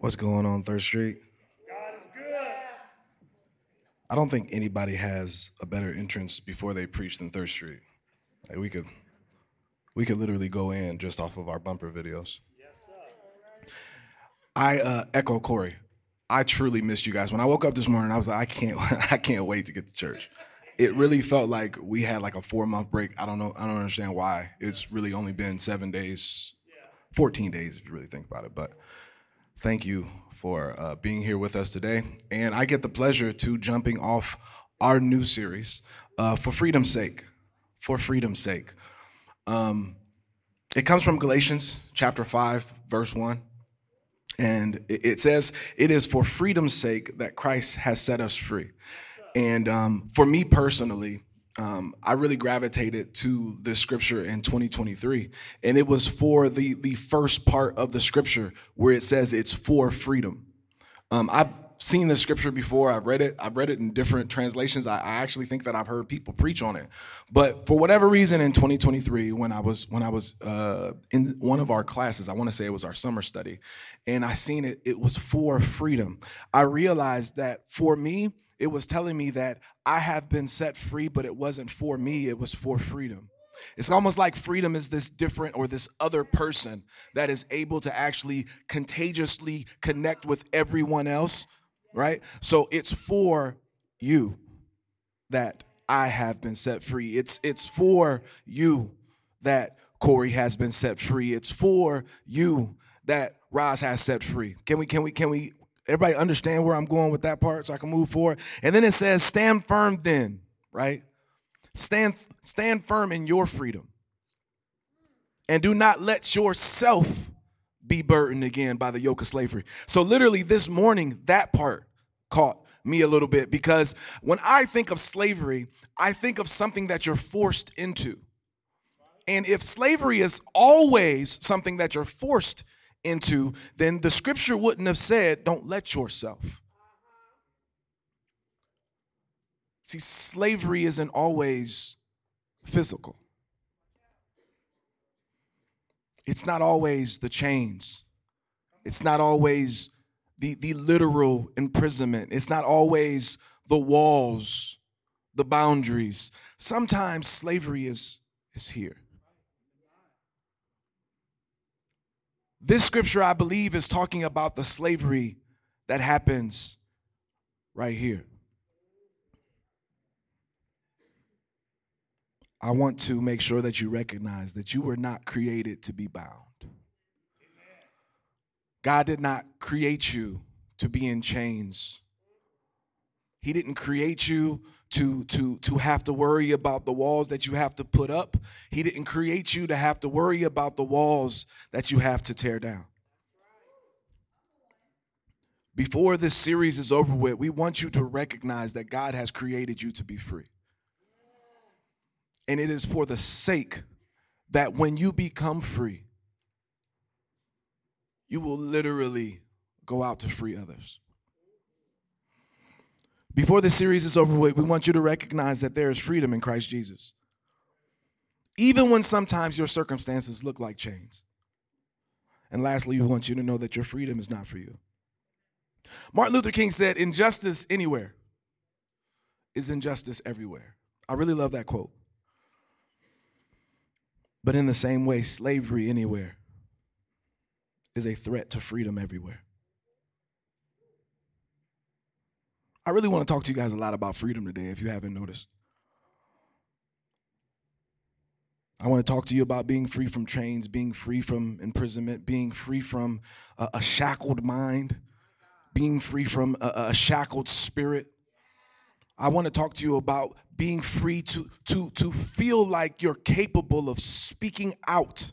What's going on Third Street? God is good. I don't think anybody has a better entrance before they preach than Third Street. Like we could, we could literally go in just off of our bumper videos. Yes, sir. I uh, echo Corey. I truly missed you guys. When I woke up this morning, I was like, I can't, I can't wait to get to church. It really felt like we had like a four month break. I don't know. I don't understand why. It's really only been seven days, fourteen days if you really think about it. But thank you for uh, being here with us today. And I get the pleasure to jumping off our new series uh, for freedom's sake. For freedom's sake. Um, it comes from Galatians chapter 5, verse 1. And it says, It is for freedom's sake that Christ has set us free. And um, for me personally, um, I really gravitated to this scripture in 2023. And it was for the, the first part of the scripture where it says it's for freedom. Um, I've seen this scripture before. I've read it. I've read it in different translations. I, I actually think that I've heard people preach on it. But for whatever reason, in 2023, when I was when I was uh, in one of our classes, I want to say it was our summer study, and I seen it. It was for freedom. I realized that for me, it was telling me that I have been set free, but it wasn't for me. It was for freedom. It's almost like freedom is this different or this other person that is able to actually contagiously connect with everyone else, right? So it's for you that I have been set free. It's it's for you that Corey has been set free. It's for you that Roz has set free. Can we can we can we everybody understand where I'm going with that part so I can move forward? And then it says stand firm then, right? Stand, stand firm in your freedom. And do not let yourself be burdened again by the yoke of slavery. So, literally, this morning, that part caught me a little bit because when I think of slavery, I think of something that you're forced into. And if slavery is always something that you're forced into, then the scripture wouldn't have said, don't let yourself. See, slavery isn't always physical. It's not always the chains. It's not always the, the literal imprisonment. It's not always the walls, the boundaries. Sometimes slavery is, is here. This scripture, I believe, is talking about the slavery that happens right here. I want to make sure that you recognize that you were not created to be bound. God did not create you to be in chains. He didn't create you to, to, to have to worry about the walls that you have to put up. He didn't create you to have to worry about the walls that you have to tear down. Before this series is over with, we want you to recognize that God has created you to be free. And it is for the sake that when you become free, you will literally go out to free others. Before the series is over with, we want you to recognize that there is freedom in Christ Jesus. Even when sometimes your circumstances look like chains. And lastly, we want you to know that your freedom is not for you. Martin Luther King said, Injustice anywhere is injustice everywhere. I really love that quote. But in the same way, slavery anywhere is a threat to freedom everywhere. I really want to talk to you guys a lot about freedom today, if you haven't noticed. I want to talk to you about being free from chains, being free from imprisonment, being free from a, a shackled mind, being free from a, a shackled spirit. I want to talk to you about being free to, to, to feel like you're capable of speaking out,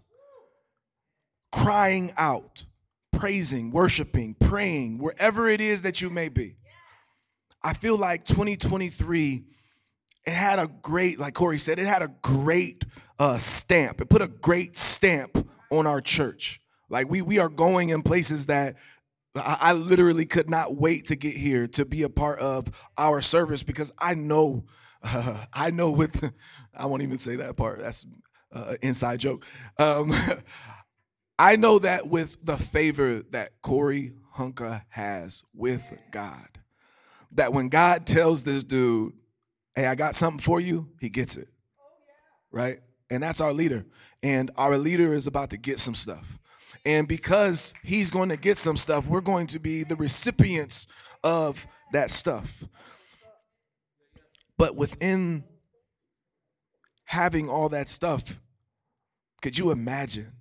crying out, praising, worshiping, praying, wherever it is that you may be. I feel like 2023, it had a great, like Corey said, it had a great uh, stamp. It put a great stamp on our church. Like we we are going in places that I, I literally could not wait to get here to be a part of our service because I know, uh, I know with, I won't even say that part. That's uh, inside joke. Um, I know that with the favor that Corey Hunka has with God, that when God tells this dude, hey, I got something for you, he gets it. Right? And that's our leader. And our leader is about to get some stuff. And because he's going to get some stuff, we're going to be the recipients of that stuff. But within having all that stuff, could you imagine?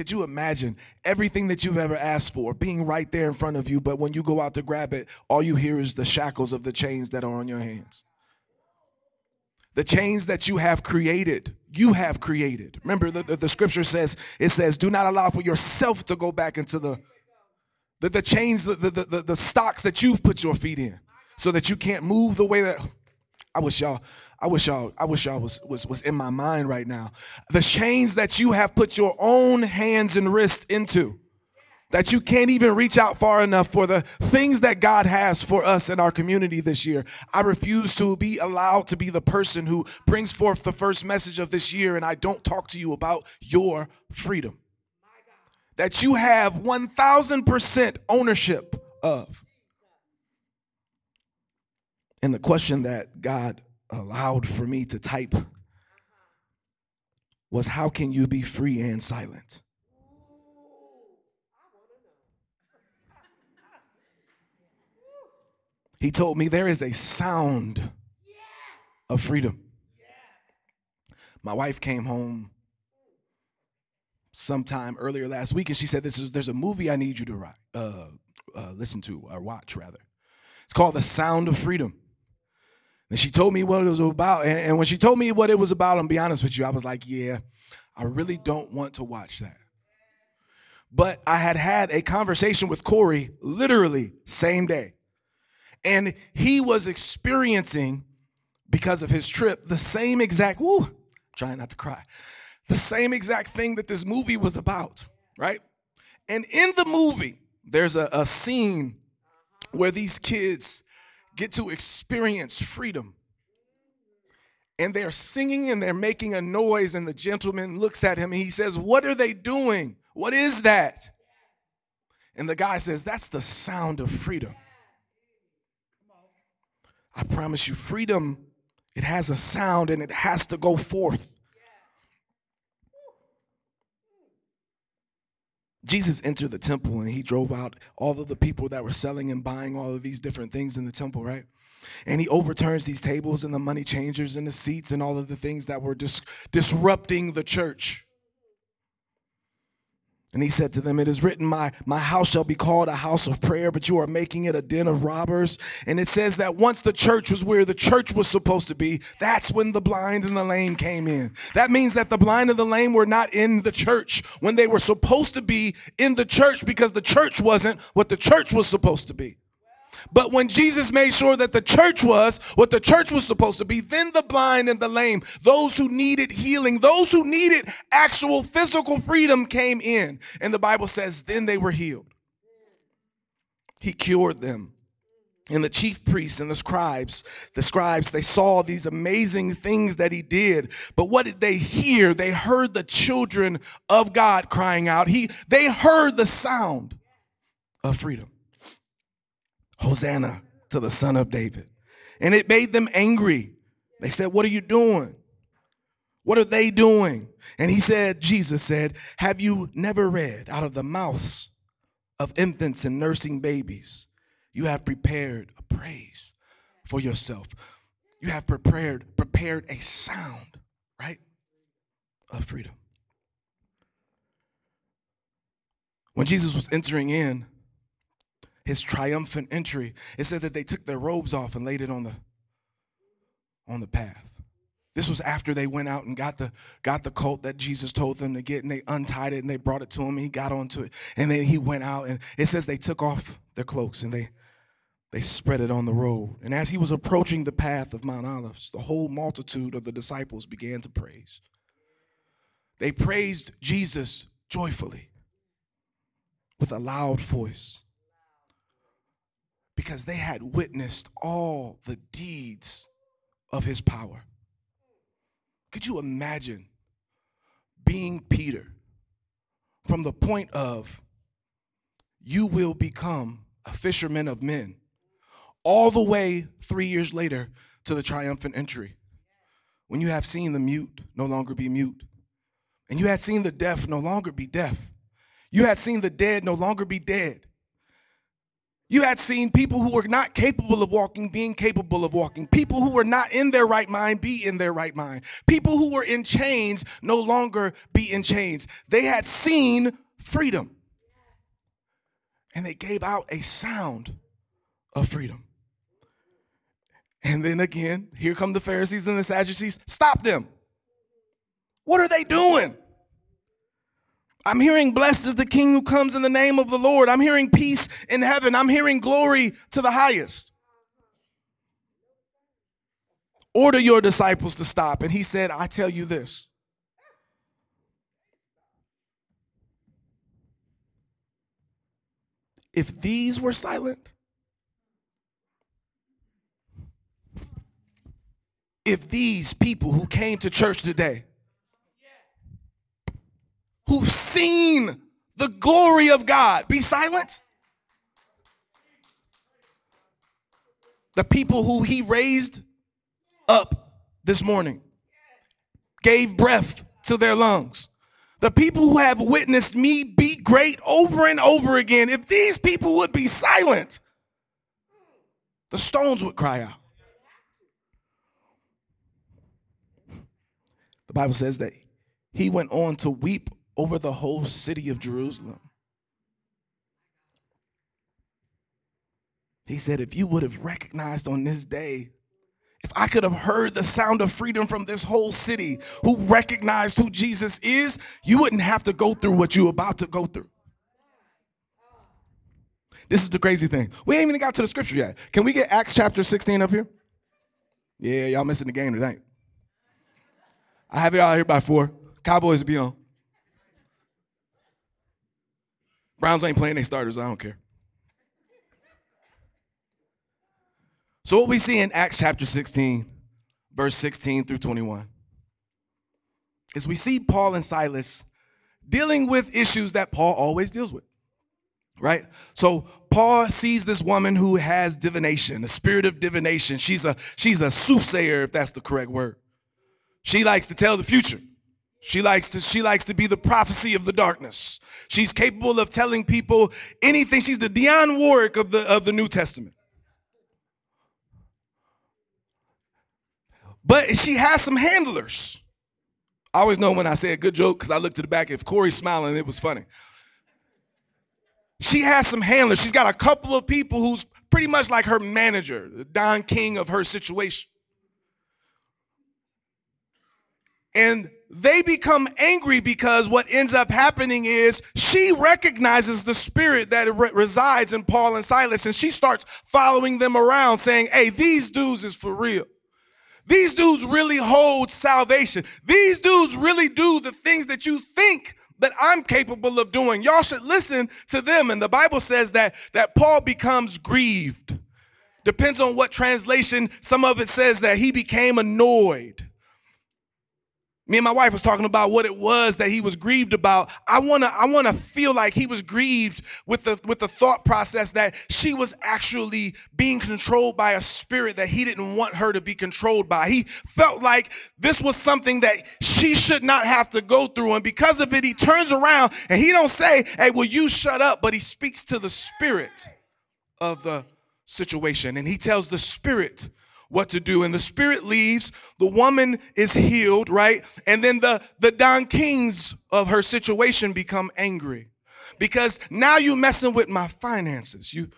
Could you imagine everything that you've ever asked for being right there in front of you, but when you go out to grab it, all you hear is the shackles of the chains that are on your hands? The chains that you have created, you have created. Remember, the, the, the scripture says, it says, do not allow for yourself to go back into the, the, the chains, the, the, the, the stocks that you've put your feet in so that you can't move the way that I wish y'all, I wish y'all, I wish y'all was, was, was in my mind right now. The chains that you have put your own hands and wrists into, that you can't even reach out far enough for the things that God has for us in our community this year. I refuse to be allowed to be the person who brings forth the first message of this year and I don't talk to you about your freedom. That you have 1000% ownership of. And the question that God allowed for me to type was how can you be free and silent? He told me there is a sound of freedom. My wife came home sometime earlier last week and she said, "This is there's a movie I need you to uh, uh, listen to or watch rather. It's called The Sound of Freedom." And she told me what it was about. And, and when she told me what it was about, I'm be honest with you, I was like, yeah, I really don't want to watch that. But I had had a conversation with Corey literally same day. And he was experiencing, because of his trip, the same exact, woo, trying not to cry, the same exact thing that this movie was about, right? And in the movie, there's a, a scene where these kids get to experience freedom. And they're singing and they're making a noise, and the gentleman looks at him and he says, What are they doing? What is that? And the guy says, That's the sound of freedom. I promise you, freedom, it has a sound and it has to go forth. Jesus entered the temple and he drove out all of the people that were selling and buying all of these different things in the temple, right? And he overturns these tables and the money changers and the seats and all of the things that were dis- disrupting the church. And he said to them, It is written, my, my house shall be called a house of prayer, but you are making it a den of robbers. And it says that once the church was where the church was supposed to be, that's when the blind and the lame came in. That means that the blind and the lame were not in the church when they were supposed to be in the church because the church wasn't what the church was supposed to be. But when Jesus made sure that the church was what the church was supposed to be, then the blind and the lame, those who needed healing, those who needed actual physical freedom came in. And the Bible says, then they were healed. He cured them. And the chief priests and the scribes, the scribes, they saw these amazing things that he did. But what did they hear? They heard the children of God crying out. He, they heard the sound of freedom. Hosanna to the son of David. And it made them angry. They said, What are you doing? What are they doing? And he said, Jesus said, Have you never read out of the mouths of infants and nursing babies? You have prepared a praise for yourself. You have prepared prepared a sound, right? Of freedom. When Jesus was entering in, his triumphant entry, it said that they took their robes off and laid it on the on the path. This was after they went out and got the got the colt that Jesus told them to get, and they untied it and they brought it to him. he got onto it, and then he went out, and it says they took off their cloaks and they they spread it on the road. And as he was approaching the path of Mount Olives, the whole multitude of the disciples began to praise. They praised Jesus joyfully with a loud voice because they had witnessed all the deeds of his power. Could you imagine being Peter, from the point of you will become a fisherman of men, all the way three years later to the triumphant entry. When you have seen the mute no longer be mute, and you had seen the deaf no longer be deaf, you had seen the dead no longer be dead. You had seen people who were not capable of walking being capable of walking. People who were not in their right mind be in their right mind. People who were in chains no longer be in chains. They had seen freedom. And they gave out a sound of freedom. And then again, here come the Pharisees and the Sadducees. Stop them. What are they doing? I'm hearing blessed is the king who comes in the name of the Lord. I'm hearing peace in heaven. I'm hearing glory to the highest. Order your disciples to stop. And he said, I tell you this. If these were silent, if these people who came to church today, who've seen the glory of God be silent? The people who he raised up this morning gave breath to their lungs. The people who have witnessed me be great over and over again, if these people would be silent, the stones would cry out. The Bible says that he went on to weep over the whole city of Jerusalem. He said, If you would have recognized on this day, if I could have heard the sound of freedom from this whole city who recognized who Jesus is, you wouldn't have to go through what you're about to go through. This is the crazy thing. We ain't even got to the scripture yet. Can we get Acts chapter 16 up here? Yeah, y'all missing the game tonight. I have out here by four. Cowboys be on. Browns ain't playing their starters. I don't care. So, what we see in Acts chapter 16, verse 16 through 21, is we see Paul and Silas dealing with issues that Paul always deals with, right? So, Paul sees this woman who has divination, a spirit of divination. She's a, she's a soothsayer, if that's the correct word. She likes to tell the future. She likes to she likes to be the prophecy of the darkness. She's capable of telling people anything. She's the Dionne Warwick of the of the New Testament. But she has some handlers. I always know when I say a good joke because I look to the back. If Corey's smiling, it was funny. She has some handlers. She's got a couple of people who's pretty much like her manager, the Don King of her situation. And they become angry because what ends up happening is she recognizes the spirit that re- resides in Paul and Silas and she starts following them around saying, Hey, these dudes is for real. These dudes really hold salvation. These dudes really do the things that you think that I'm capable of doing. Y'all should listen to them. And the Bible says that, that Paul becomes grieved. Depends on what translation. Some of it says that he became annoyed. Me and my wife was talking about what it was that he was grieved about. I wanna, I wanna feel like he was grieved with the with the thought process that she was actually being controlled by a spirit that he didn't want her to be controlled by. He felt like this was something that she should not have to go through, and because of it, he turns around and he don't say, "Hey, will you shut up?" But he speaks to the spirit of the situation, and he tells the spirit what to do. And the spirit leaves, the woman is healed, right? And then the, the Don Kings of her situation become angry because now you messing with my finances. You,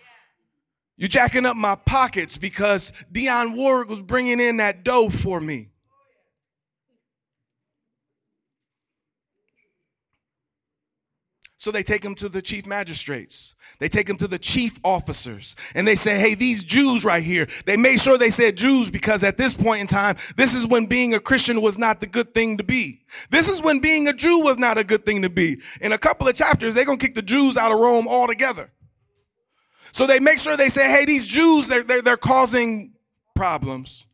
you jacking up my pockets because Dionne Warwick was bringing in that dough for me. So they take him to the chief magistrates. They take him to the chief officers and they say, Hey, these Jews right here, they made sure they said Jews because at this point in time, this is when being a Christian was not the good thing to be. This is when being a Jew was not a good thing to be. In a couple of chapters, they're going to kick the Jews out of Rome altogether. So they make sure they say, Hey, these Jews, they're, they're, they're causing problems.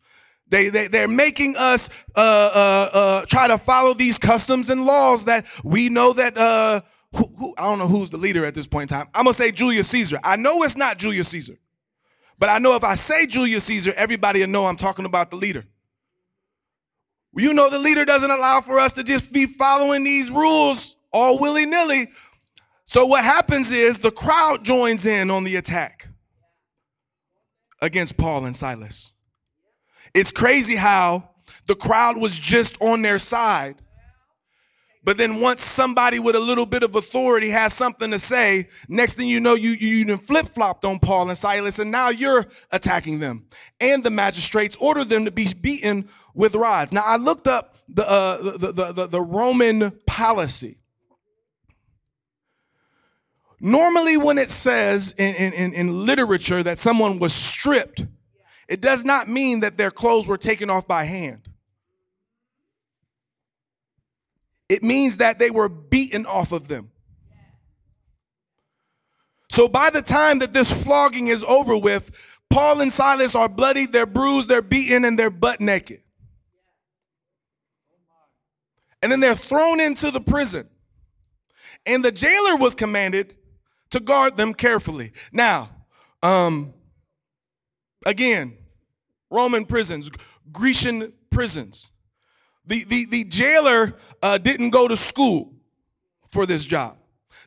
They, they, they're making us uh, uh, uh, try to follow these customs and laws that we know that uh, who, who I don't know who's the leader at this point in time. I'm gonna say Julius Caesar. I know it's not Julius Caesar, but I know if I say Julius Caesar, everybody will know I'm talking about the leader. You know, the leader doesn't allow for us to just be following these rules all willy nilly. So, what happens is the crowd joins in on the attack against Paul and Silas. It's crazy how the crowd was just on their side. But then once somebody with a little bit of authority has something to say, next thing you know, you you, you flip flopped on Paul and Silas, and now you're attacking them. And the magistrates ordered them to be beaten with rods. Now I looked up the uh, the, the, the, the Roman policy. Normally, when it says in, in, in literature that someone was stripped, it does not mean that their clothes were taken off by hand. It means that they were beaten off of them. So by the time that this flogging is over with, Paul and Silas are bloody, they're bruised, they're beaten, and they're butt naked. And then they're thrown into the prison. And the jailer was commanded to guard them carefully. Now, um, again, Roman prisons, Grecian prisons. The, the, the jailer uh, didn't go to school for this job.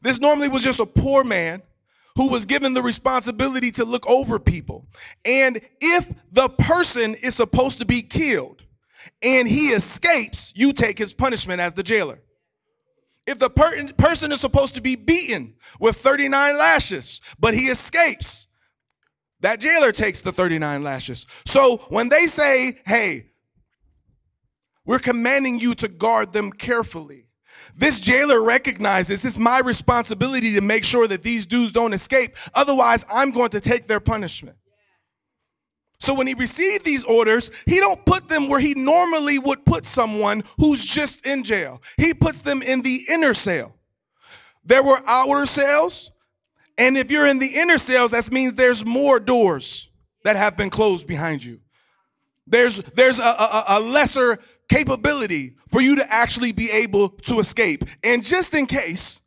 This normally was just a poor man who was given the responsibility to look over people. And if the person is supposed to be killed and he escapes, you take his punishment as the jailer. If the per- person is supposed to be beaten with 39 lashes, but he escapes, that jailer takes the 39 lashes. So when they say, hey, we're commanding you to guard them carefully. This jailer recognizes it's my responsibility to make sure that these dudes don't escape. Otherwise, I'm going to take their punishment. So when he received these orders, he don't put them where he normally would put someone who's just in jail. He puts them in the inner cell. There were outer cells, and if you're in the inner cells, that means there's more doors that have been closed behind you. There's there's a, a, a lesser capability for you to actually be able to escape. And just in case,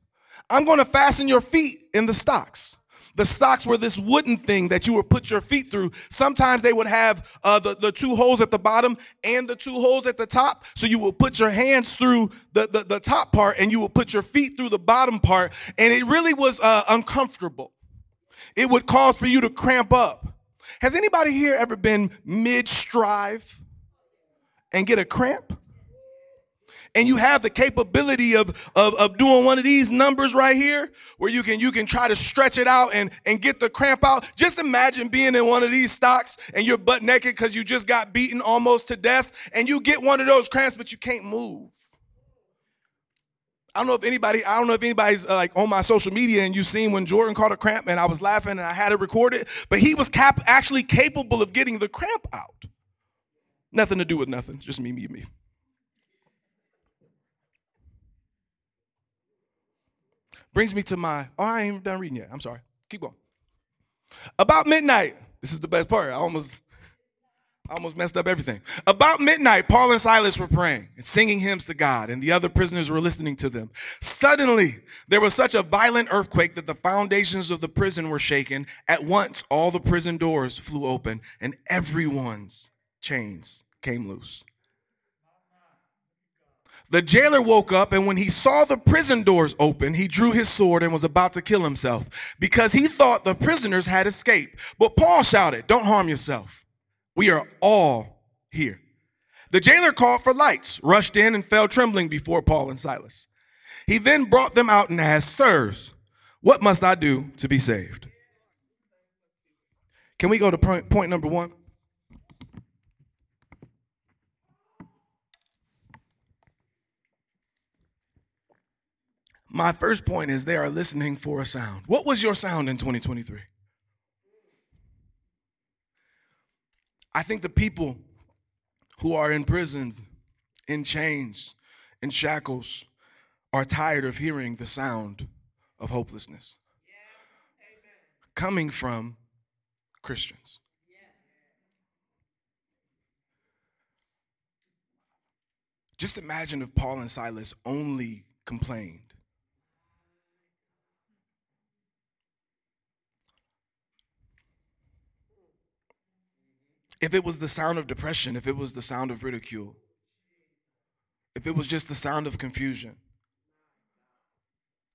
I'm going to fasten your feet in the stocks. The stocks were this wooden thing that you would put your feet through. Sometimes they would have uh, the, the two holes at the bottom and the two holes at the top. So you would put your hands through the, the, the top part and you would put your feet through the bottom part. And it really was uh, uncomfortable. It would cause for you to cramp up. Has anybody here ever been mid strive and get a cramp? and you have the capability of, of, of doing one of these numbers right here where you can you can try to stretch it out and, and get the cramp out just imagine being in one of these stocks and you're butt naked because you just got beaten almost to death and you get one of those cramps but you can't move I don't know if anybody, I don't know if anybody's uh, like on my social media and you've seen when Jordan caught a cramp and I was laughing and I had it recorded, but he was cap- actually capable of getting the cramp out. Nothing to do with nothing, just me, me, me. Brings me to my, oh, I ain't done reading yet. I'm sorry. Keep going. About midnight, this is the best part. I almost, I almost messed up everything. About midnight, Paul and Silas were praying and singing hymns to God, and the other prisoners were listening to them. Suddenly, there was such a violent earthquake that the foundations of the prison were shaken. At once, all the prison doors flew open, and everyone's chains came loose. The jailer woke up, and when he saw the prison doors open, he drew his sword and was about to kill himself because he thought the prisoners had escaped. But Paul shouted, Don't harm yourself. We are all here. The jailer called for lights, rushed in, and fell trembling before Paul and Silas. He then brought them out and asked, Sirs, what must I do to be saved? Can we go to point, point number one? My first point is they are listening for a sound. What was your sound in 2023? I think the people who are in prisons, in chains, in shackles, are tired of hearing the sound of hopelessness coming from Christians. Just imagine if Paul and Silas only complained if it was the sound of depression, if it was the sound of ridicule, if it was just the sound of confusion,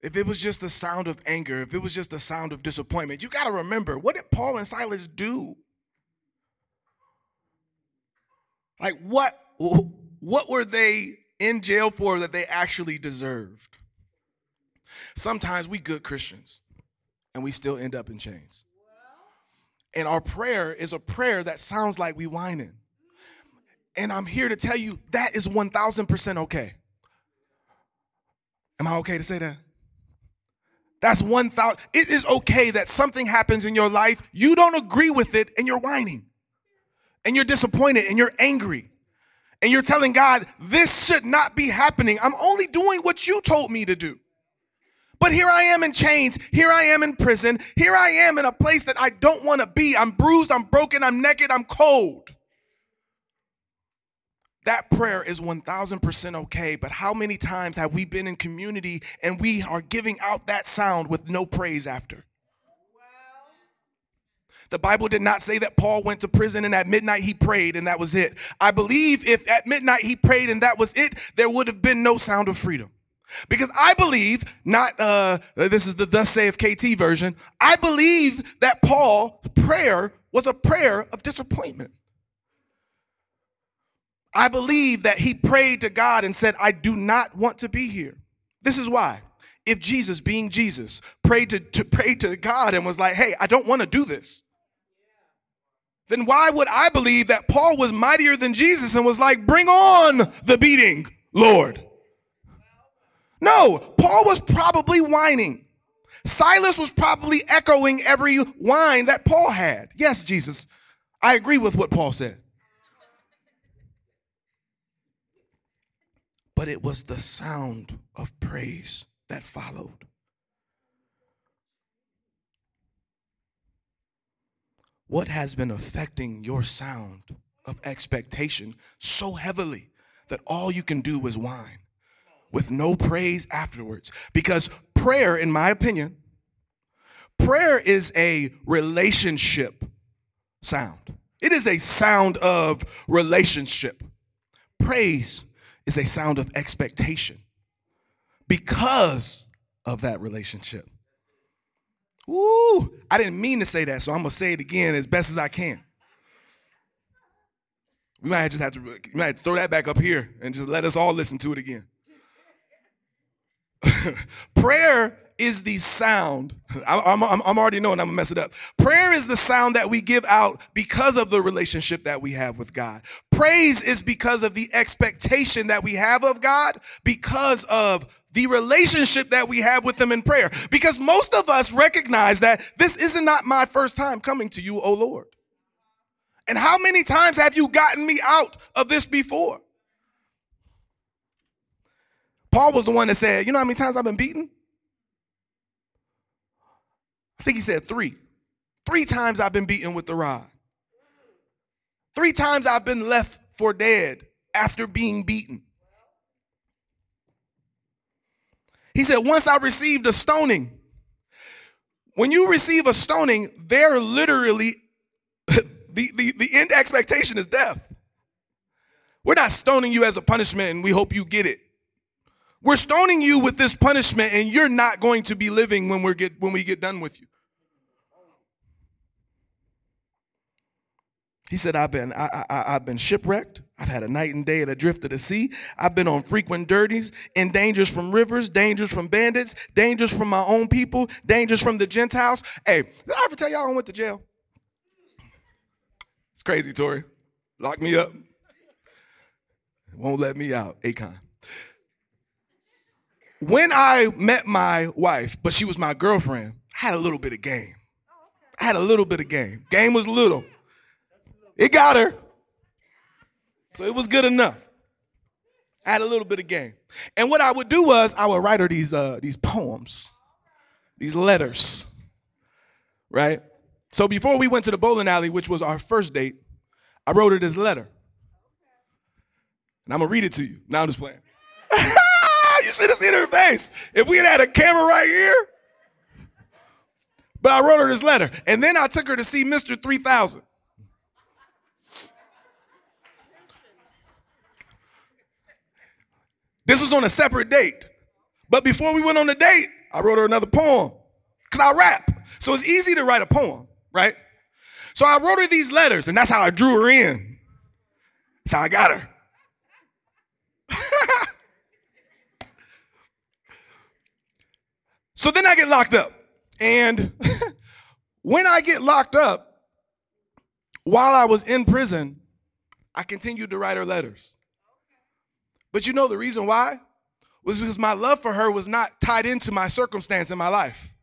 if it was just the sound of anger, if it was just the sound of disappointment, you got to remember what did Paul and Silas do? Like what what were they in jail for that they actually deserved? Sometimes we good Christians and we still end up in chains. And our prayer is a prayer that sounds like we whining. And I'm here to tell you that is 1000% okay. Am I okay to say that? That's 1000 it is okay that something happens in your life, you don't agree with it and you're whining. And you're disappointed and you're angry. And you're telling God, this should not be happening. I'm only doing what you told me to do. But here I am in chains. Here I am in prison. Here I am in a place that I don't want to be. I'm bruised. I'm broken. I'm naked. I'm cold. That prayer is 1000% okay. But how many times have we been in community and we are giving out that sound with no praise after? The Bible did not say that Paul went to prison and at midnight he prayed and that was it. I believe if at midnight he prayed and that was it, there would have been no sound of freedom. Because I believe, not uh, this is the thus saith KT version, I believe that Paul's prayer was a prayer of disappointment. I believe that he prayed to God and said, I do not want to be here. This is why. If Jesus, being Jesus, prayed to, to pray to God and was like, hey, I don't want to do this, then why would I believe that Paul was mightier than Jesus and was like, bring on the beating, Lord? No, Paul was probably whining. Silas was probably echoing every whine that Paul had. Yes, Jesus, I agree with what Paul said. But it was the sound of praise that followed. What has been affecting your sound of expectation so heavily that all you can do is whine? With no praise afterwards. Because prayer, in my opinion, prayer is a relationship sound. It is a sound of relationship. Praise is a sound of expectation because of that relationship. Woo! I didn't mean to say that, so I'm gonna say it again as best as I can. We might just have to, we might have to throw that back up here and just let us all listen to it again. prayer is the sound. I'm, I'm, I'm already knowing I'm gonna mess it up. Prayer is the sound that we give out because of the relationship that we have with God. Praise is because of the expectation that we have of God, because of the relationship that we have with Him in prayer. Because most of us recognize that this is not my first time coming to you, oh Lord. And how many times have you gotten me out of this before? Paul was the one that said, You know how many times I've been beaten? I think he said three. Three times I've been beaten with the rod. Three times I've been left for dead after being beaten. He said, Once I received a stoning. When you receive a stoning, they're literally, the, the, the end expectation is death. We're not stoning you as a punishment and we hope you get it. We're stoning you with this punishment, and you're not going to be living when we get when we get done with you. He said, I've been, I, I, I've been shipwrecked. I've had a night and day at adrift of the sea. I've been on frequent dirties, in dangers from rivers, dangers from bandits, dangers from my own people, dangers from the Gentiles. Hey, did I ever tell y'all I went to jail? It's crazy, Tori. Lock me up. Won't let me out. Akon when I met my wife, but she was my girlfriend, I had a little bit of game. I had a little bit of game. Game was little. It got her. So it was good enough. I had a little bit of game. And what I would do was I would write her these uh, these poems, these letters. Right? So before we went to the bowling alley, which was our first date, I wrote her this letter. And I'm gonna read it to you. Now I'm just playing. you should have seen her face. If we had had a camera right here. But I wrote her this letter. And then I took her to see Mr. 3000. This was on a separate date. But before we went on the date, I wrote her another poem because I rap. So it's easy to write a poem, right? So I wrote her these letters, and that's how I drew her in. That's how I got her. so then I get locked up. And when I get locked up, while I was in prison, I continued to write her letters. But you know the reason why? Was because my love for her was not tied into my circumstance in my life.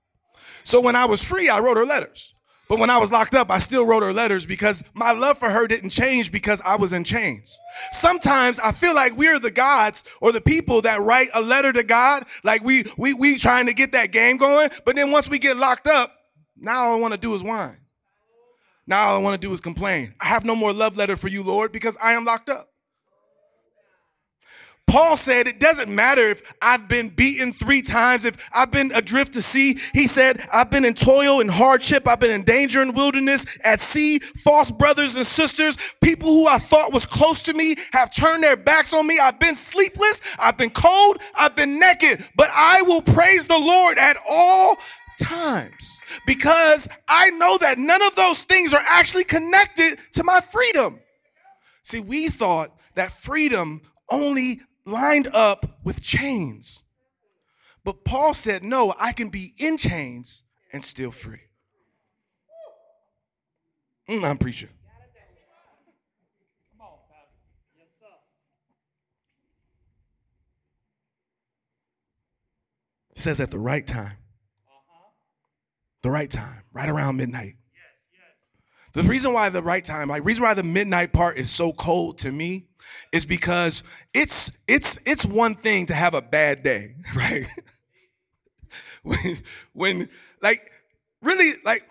So when I was free, I wrote her letters. But when I was locked up, I still wrote her letters because my love for her didn't change because I was in chains. Sometimes I feel like we're the gods or the people that write a letter to God, like we we we trying to get that game going. But then once we get locked up, now all I want to do is whine. Now all I want to do is complain. I have no more love letter for you, Lord, because I am locked up. Paul said it doesn't matter if I've been beaten three times, if I've been adrift to sea. He said, I've been in toil and hardship. I've been in danger and wilderness at sea. False brothers and sisters, people who I thought was close to me have turned their backs on me. I've been sleepless. I've been cold. I've been naked, but I will praise the Lord at all times because I know that none of those things are actually connected to my freedom. See, we thought that freedom only lined up with chains. But Paul said, no, I can be in chains and still free. Mm, I'm preaching. Says at the right time. The right time, right around midnight. The reason why the right time, like reason why the midnight part is so cold to me is because it's it's it's one thing to have a bad day, right? when when like really like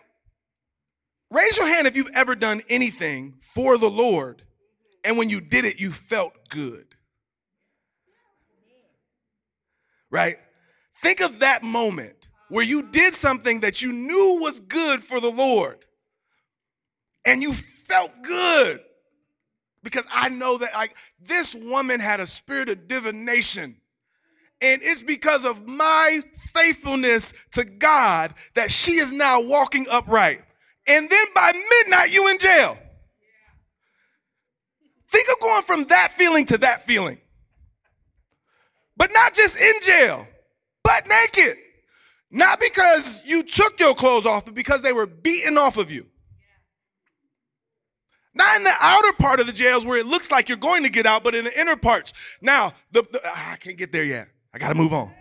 raise your hand if you've ever done anything for the Lord and when you did it you felt good. Right? Think of that moment where you did something that you knew was good for the Lord and you felt good because I know that like this woman had a spirit of divination. And it's because of my faithfulness to God that she is now walking upright. And then by midnight, you in jail. Think of going from that feeling to that feeling. But not just in jail, but naked. Not because you took your clothes off, but because they were beaten off of you. Not in the outer part of the jails where it looks like you're going to get out, but in the inner parts. Now, the, the ah, I can't get there yet. I got to move on.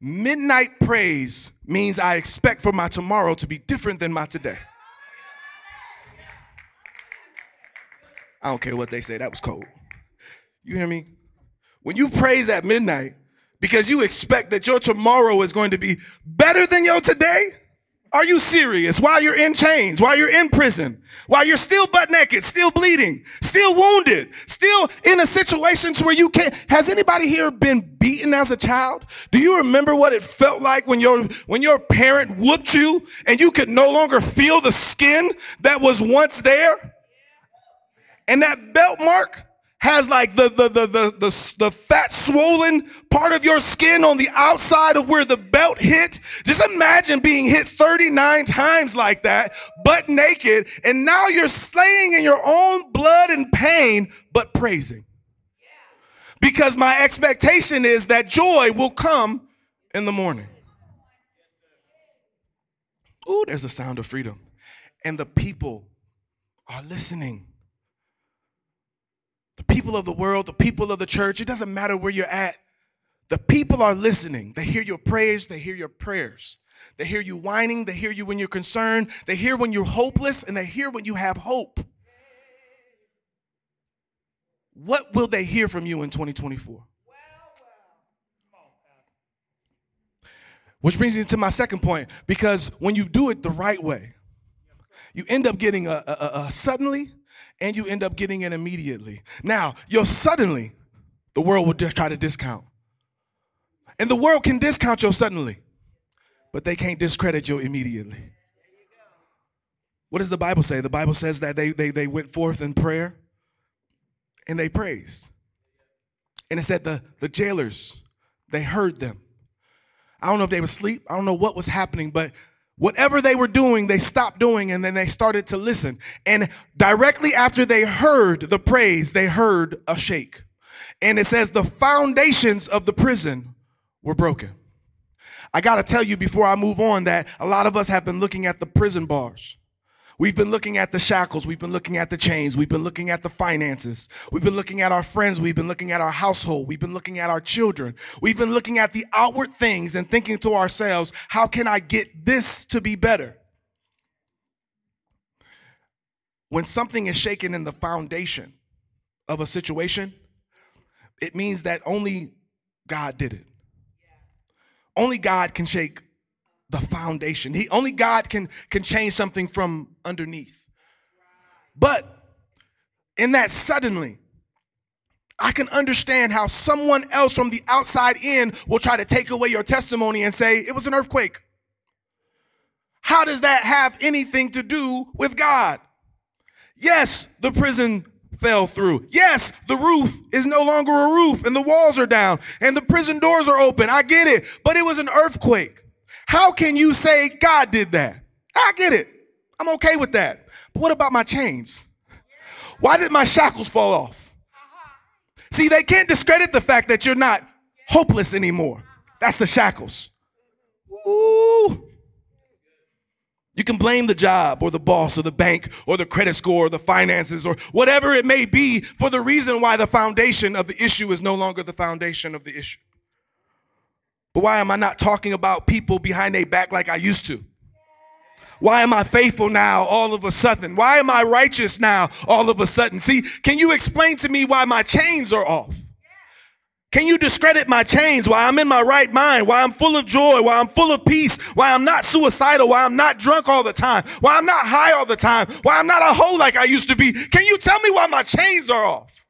Midnight praise means I expect for my tomorrow to be different than my today. I don't care what they say, that was cold. You hear me? When you praise at midnight because you expect that your tomorrow is going to be better than your today, are you serious? While you're in chains, while you're in prison, while you're still butt naked, still bleeding, still wounded, still in a situation where you can't. Has anybody here been beaten as a child? Do you remember what it felt like when your when your parent whooped you and you could no longer feel the skin that was once there? And that belt mark has like the, the, the, the, the, the fat swollen part of your skin on the outside of where the belt hit. Just imagine being hit 39 times like that, butt naked, and now you're slaying in your own blood and pain, but praising. Because my expectation is that joy will come in the morning. Ooh, there's a sound of freedom. And the people are listening people of the world, the people of the church, it doesn't matter where you're at. The people are listening. They hear your prayers, they hear your prayers. They hear you whining, they hear you when you're concerned, they hear when you're hopeless, and they hear when you have hope. What will they hear from you in 2024? Which brings me to my second point because when you do it the right way, you end up getting a, a, a suddenly and you end up getting it immediately. Now, you're suddenly, the world will just try to discount. And the world can discount your suddenly, but they can't discredit you immediately. What does the Bible say? The Bible says that they, they, they went forth in prayer and they praised. And it said the, the jailers, they heard them. I don't know if they were asleep. I don't know what was happening, but whatever they were doing, they stopped doing and then they started to listen. And directly after they heard the praise, they heard a shake. And it says the foundations of the prison were broken. I got to tell you before I move on that a lot of us have been looking at the prison bars. We've been looking at the shackles. We've been looking at the chains. We've been looking at the finances. We've been looking at our friends. We've been looking at our household. We've been looking at our children. We've been looking at the outward things and thinking to ourselves, how can I get this to be better? When something is shaken in the foundation of a situation, it means that only God did it. Only God can shake the foundation. He only God can can change something from underneath. But in that suddenly, I can understand how someone else from the outside in will try to take away your testimony and say it was an earthquake. How does that have anything to do with God? Yes, the prison fell through. Yes, the roof is no longer a roof and the walls are down and the prison doors are open. I get it, but it was an earthquake. How can you say God did that? I get it. I'm okay with that. But what about my chains? Why did my shackles fall off? See, they can't discredit the fact that you're not hopeless anymore. That's the shackles. Ooh. You can blame the job or the boss or the bank or the credit score or the finances or whatever it may be for the reason why the foundation of the issue is no longer the foundation of the issue. But why am I not talking about people behind their back like I used to? Why am I faithful now all of a sudden? Why am I righteous now all of a sudden? See, can you explain to me why my chains are off? Can you discredit my chains? Why I'm in my right mind? Why I'm full of joy? Why I'm full of peace? Why I'm not suicidal? Why I'm not drunk all the time? Why I'm not high all the time? Why I'm not a hoe like I used to be? Can you tell me why my chains are off?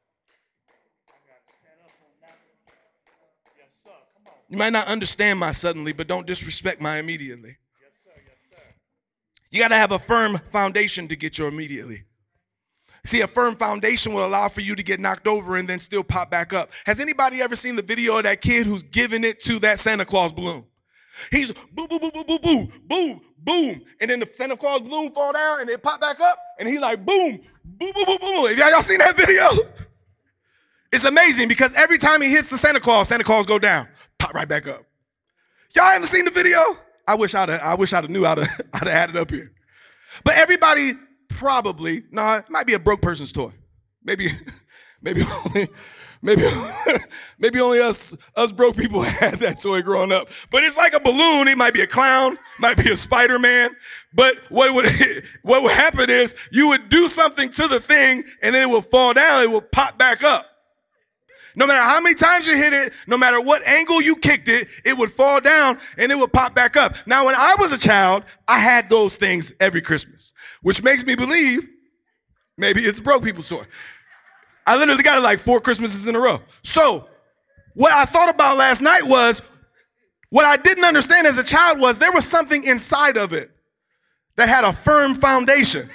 You might not understand my suddenly, but don't disrespect my immediately. Yes, sir. Yes, sir. You got to have a firm foundation to get your immediately. See, a firm foundation will allow for you to get knocked over and then still pop back up. Has anybody ever seen the video of that kid who's giving it to that Santa Claus balloon? He's boo, boo, boo, boo, boo, boo, boom, boom. And then the Santa Claus balloon fall down and it pop back up. And he like, boom, boom, boom, boom, boom. Have y'all seen that video? It's amazing because every time he hits the Santa Claus, Santa Claus go down pop right back up. Y'all haven't seen the video? I wish I'd have, I wish I'd have knew how to how to add it up here. But everybody probably, nah, it might be a broke person's toy. Maybe, maybe only, maybe, maybe only us, us broke people had that toy growing up. But it's like a balloon. It might be a clown, might be a Spider-Man. But what would, what would happen is you would do something to the thing and then it will fall down. It will pop back up. No matter how many times you hit it, no matter what angle you kicked it, it would fall down and it would pop back up. Now, when I was a child, I had those things every Christmas, which makes me believe maybe it's a broke people's store. I literally got it like four Christmases in a row. So, what I thought about last night was what I didn't understand as a child was there was something inside of it that had a firm foundation.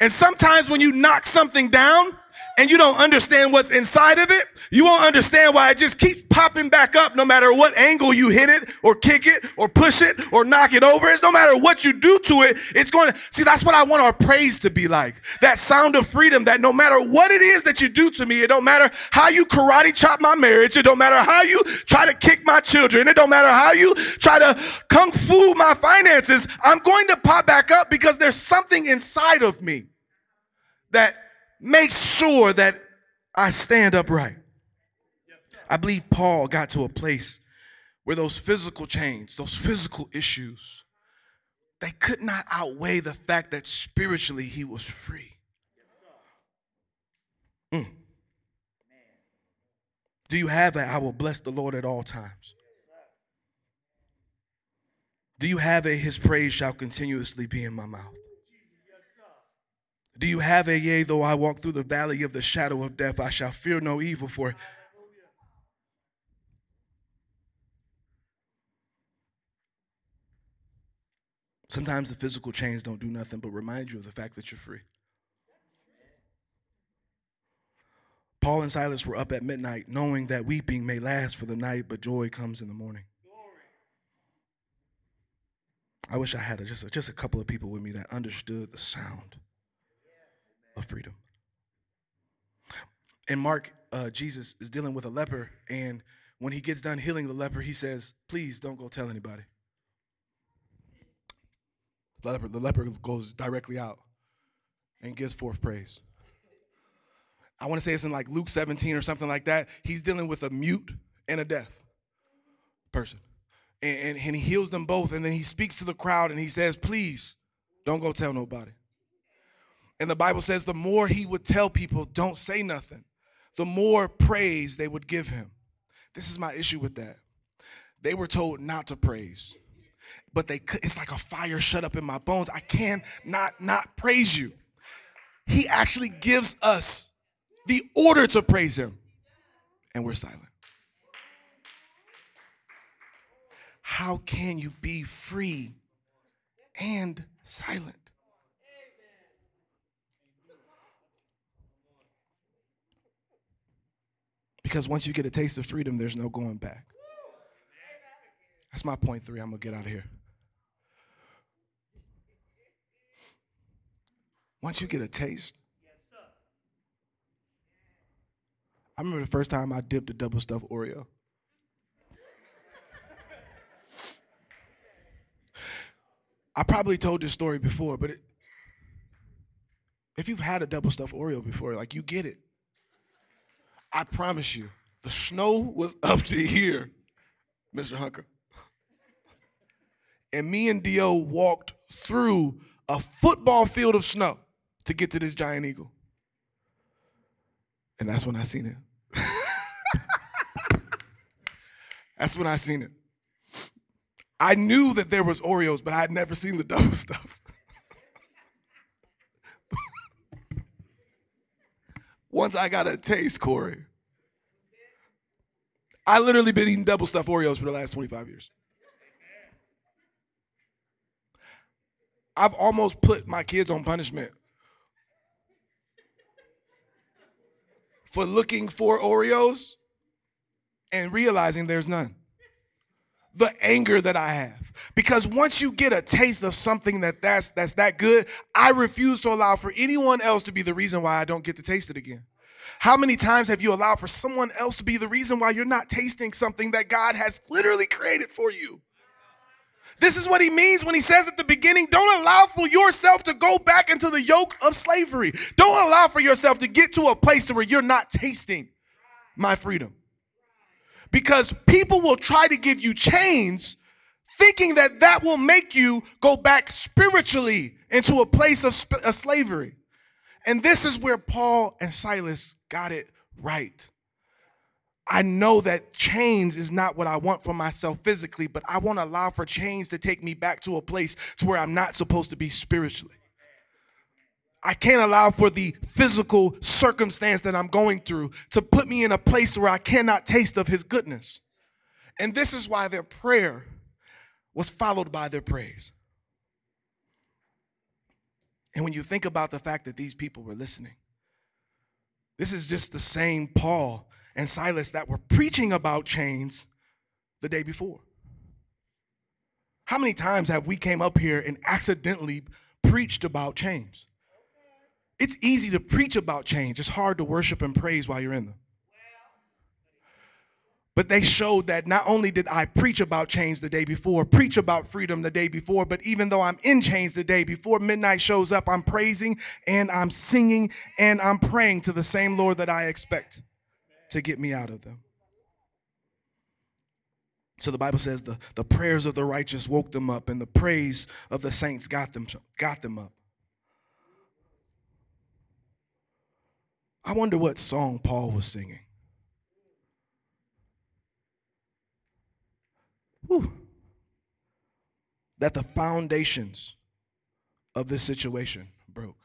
And sometimes when you knock something down, and you don't understand what's inside of it, you won't understand why it just keeps popping back up no matter what angle you hit it or kick it or push it or knock it over. It's no matter what you do to it, it's going to see that's what I want our praise to be like. That sound of freedom that no matter what it is that you do to me, it don't matter how you karate chop my marriage, it don't matter how you try to kick my children, it don't matter how you try to kung fu my finances, I'm going to pop back up because there's something inside of me that make sure that I stand upright. I believe Paul got to a place where those physical chains, those physical issues, they could not outweigh the fact that spiritually he was free. Mm. Do you have that? I will bless the Lord at all times. Do you have a his praise shall continuously be in my mouth? Do you have a yea, though I walk through the valley of the shadow of death, I shall fear no evil, for sometimes the physical chains don't do nothing but remind you of the fact that you're free. Paul and Silas were up at midnight, knowing that weeping may last for the night, but joy comes in the morning. I wish I had a, just, a, just a couple of people with me that understood the sound of freedom. In Mark, uh, Jesus is dealing with a leper, and when he gets done healing the leper, he says, Please don't go tell anybody. The leper, the leper goes directly out and gives forth praise. I want to say it's in like Luke 17 or something like that. He's dealing with a mute and a deaf person. And, and, and, he heals them both. And then he speaks to the crowd and he says, Please don't go tell nobody. And the Bible says the more he would tell people, don't say nothing, the more praise they would give him. This is my issue with that. They were told not to praise, but they could, it's like a fire shut up in my bones. I can not not praise you. He actually gives us the order to praise him, and we're silent. How can you be free and silent? Because once you get a taste of freedom, there's no going back. That's my point three. I'm going to get out of here. Once you get a taste, I remember the first time I dipped a double stuffed Oreo. I probably told this story before, but it, if you've had a double stuffed Oreo before, like you get it. I promise you, the snow was up to here, Mr. Hunker. And me and Dio walked through a football field of snow to get to this Giant Eagle. And that's when I seen it. that's when I seen it. I knew that there was Oreos, but I had never seen the double stuff. Once I got a taste, Corey, I literally been eating double stuffed Oreos for the last 25 years. I've almost put my kids on punishment for looking for Oreos and realizing there's none. The anger that I have. Because once you get a taste of something that that's, that's that good, I refuse to allow for anyone else to be the reason why I don't get to taste it again. How many times have you allowed for someone else to be the reason why you're not tasting something that God has literally created for you? This is what he means when he says at the beginning don't allow for yourself to go back into the yoke of slavery. Don't allow for yourself to get to a place where you're not tasting my freedom. Because people will try to give you chains thinking that that will make you go back spiritually into a place of, sp- of slavery. And this is where Paul and Silas got it right. I know that chains is not what I want for myself physically, but I won't allow for chains to take me back to a place to where I'm not supposed to be spiritually. I can't allow for the physical circumstance that I'm going through to put me in a place where I cannot taste of his goodness. And this is why their prayer was followed by their praise. And when you think about the fact that these people were listening, this is just the same Paul and Silas that were preaching about chains the day before. How many times have we came up here and accidentally preached about chains? It's easy to preach about change. It's hard to worship and praise while you're in them. But they showed that not only did I preach about change the day before, preach about freedom the day before, but even though I'm in chains the day before midnight shows up, I'm praising and I'm singing and I'm praying to the same Lord that I expect to get me out of them. So the Bible says the, the prayers of the righteous woke them up, and the praise of the saints got them, got them up. I wonder what song Paul was singing. Whew. That the foundations of this situation broke.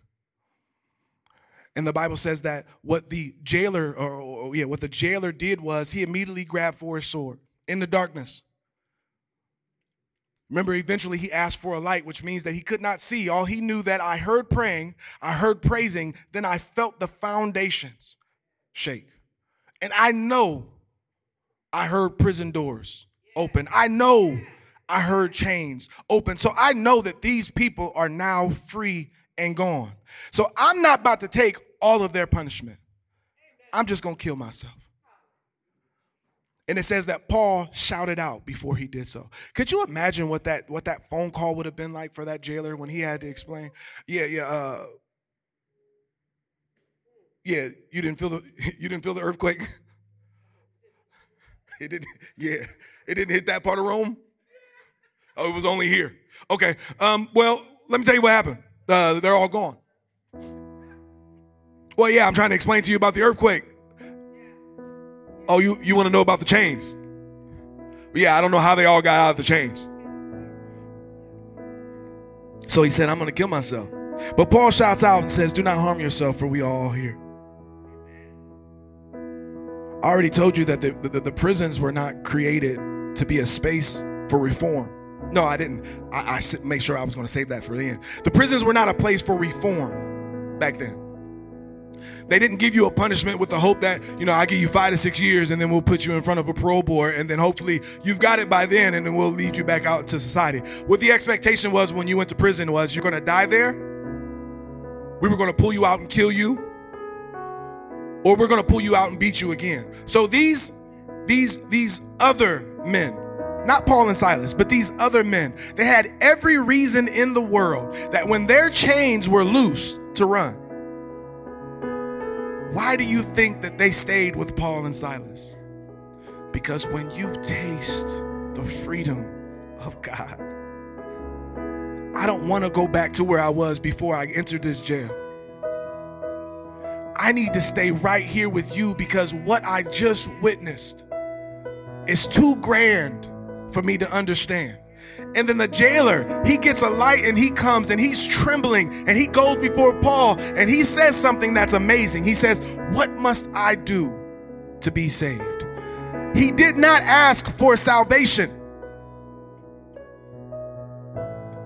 And the Bible says that what the jailer, or, or, yeah, what the jailer did was he immediately grabbed for his sword in the darkness. Remember, eventually he asked for a light, which means that he could not see. All he knew that I heard praying, I heard praising, then I felt the foundations shake. And I know I heard prison doors open. I know I heard chains open. So I know that these people are now free and gone. So I'm not about to take all of their punishment. I'm just going to kill myself. And it says that Paul shouted out before he did so. Could you imagine what that what that phone call would have been like for that jailer when he had to explain? Yeah, yeah, uh, yeah. You didn't feel the you didn't feel the earthquake. It didn't. Yeah, it didn't hit that part of Rome. Oh, it was only here. Okay. Um. Well, let me tell you what happened. Uh, they're all gone. Well, yeah, I'm trying to explain to you about the earthquake. Oh, you, you want to know about the chains? Yeah, I don't know how they all got out of the chains. So he said, I'm going to kill myself. But Paul shouts out and says, Do not harm yourself, for we are all here. I already told you that the, the, the prisons were not created to be a space for reform. No, I didn't. I, I make sure I was going to save that for the end. The prisons were not a place for reform back then. They didn't give you a punishment with the hope that, you know, I give you five to six years and then we'll put you in front of a parole board and then hopefully you've got it by then and then we'll lead you back out into society. What the expectation was when you went to prison was you're going to die there. We were going to pull you out and kill you. Or we're going to pull you out and beat you again. So these these these other men not Paul and Silas, but these other men, they had every reason in the world that when their chains were loose to run. Why do you think that they stayed with Paul and Silas? Because when you taste the freedom of God, I don't want to go back to where I was before I entered this jail. I need to stay right here with you because what I just witnessed is too grand for me to understand. And then the jailer, he gets a light and he comes and he's trembling and he goes before Paul and he says something that's amazing. He says, What must I do to be saved? He did not ask for salvation,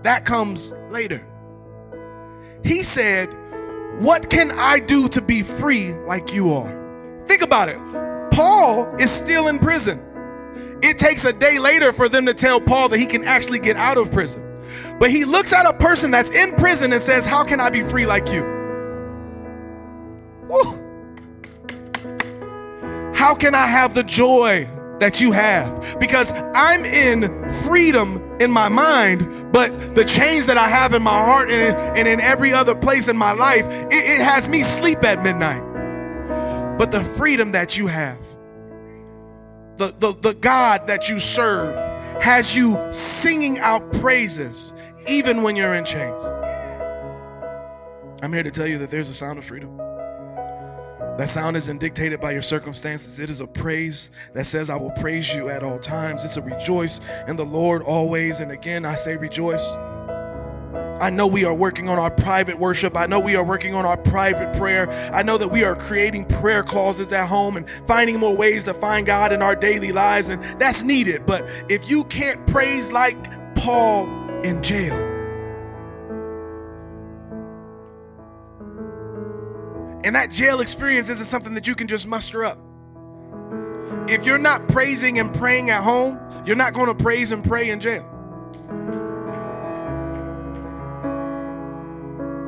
that comes later. He said, What can I do to be free like you are? Think about it. Paul is still in prison. It takes a day later for them to tell Paul that he can actually get out of prison. But he looks at a person that's in prison and says, How can I be free like you? Woo. How can I have the joy that you have? Because I'm in freedom in my mind, but the chains that I have in my heart and, and in every other place in my life, it, it has me sleep at midnight. But the freedom that you have, the, the, the God that you serve has you singing out praises even when you're in chains. I'm here to tell you that there's a sound of freedom. That sound isn't dictated by your circumstances. It is a praise that says, I will praise you at all times. It's a rejoice in the Lord always. And again, I say rejoice. I know we are working on our private worship. I know we are working on our private prayer. I know that we are creating prayer closets at home and finding more ways to find God in our daily lives, and that's needed. But if you can't praise like Paul in jail, and that jail experience isn't something that you can just muster up. If you're not praising and praying at home, you're not going to praise and pray in jail.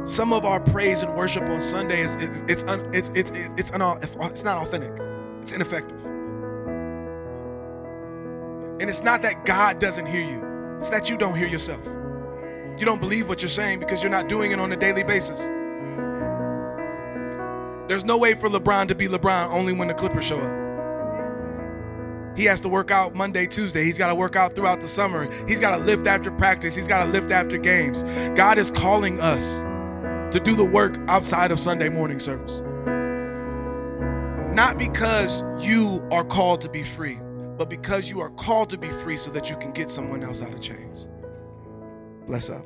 Some of our praise and worship on Sunday is it's it's un, it's it's it's un, it's not authentic. It's ineffective. And it's not that God doesn't hear you. It's that you don't hear yourself. You don't believe what you're saying because you're not doing it on a daily basis. There's no way for LeBron to be LeBron only when the Clippers show up. He has to work out Monday, Tuesday. He's got to work out throughout the summer. He's got to lift after practice. He's got to lift after games. God is calling us to do the work outside of Sunday morning service. Not because you are called to be free, but because you are called to be free so that you can get someone else out of chains. Bless up.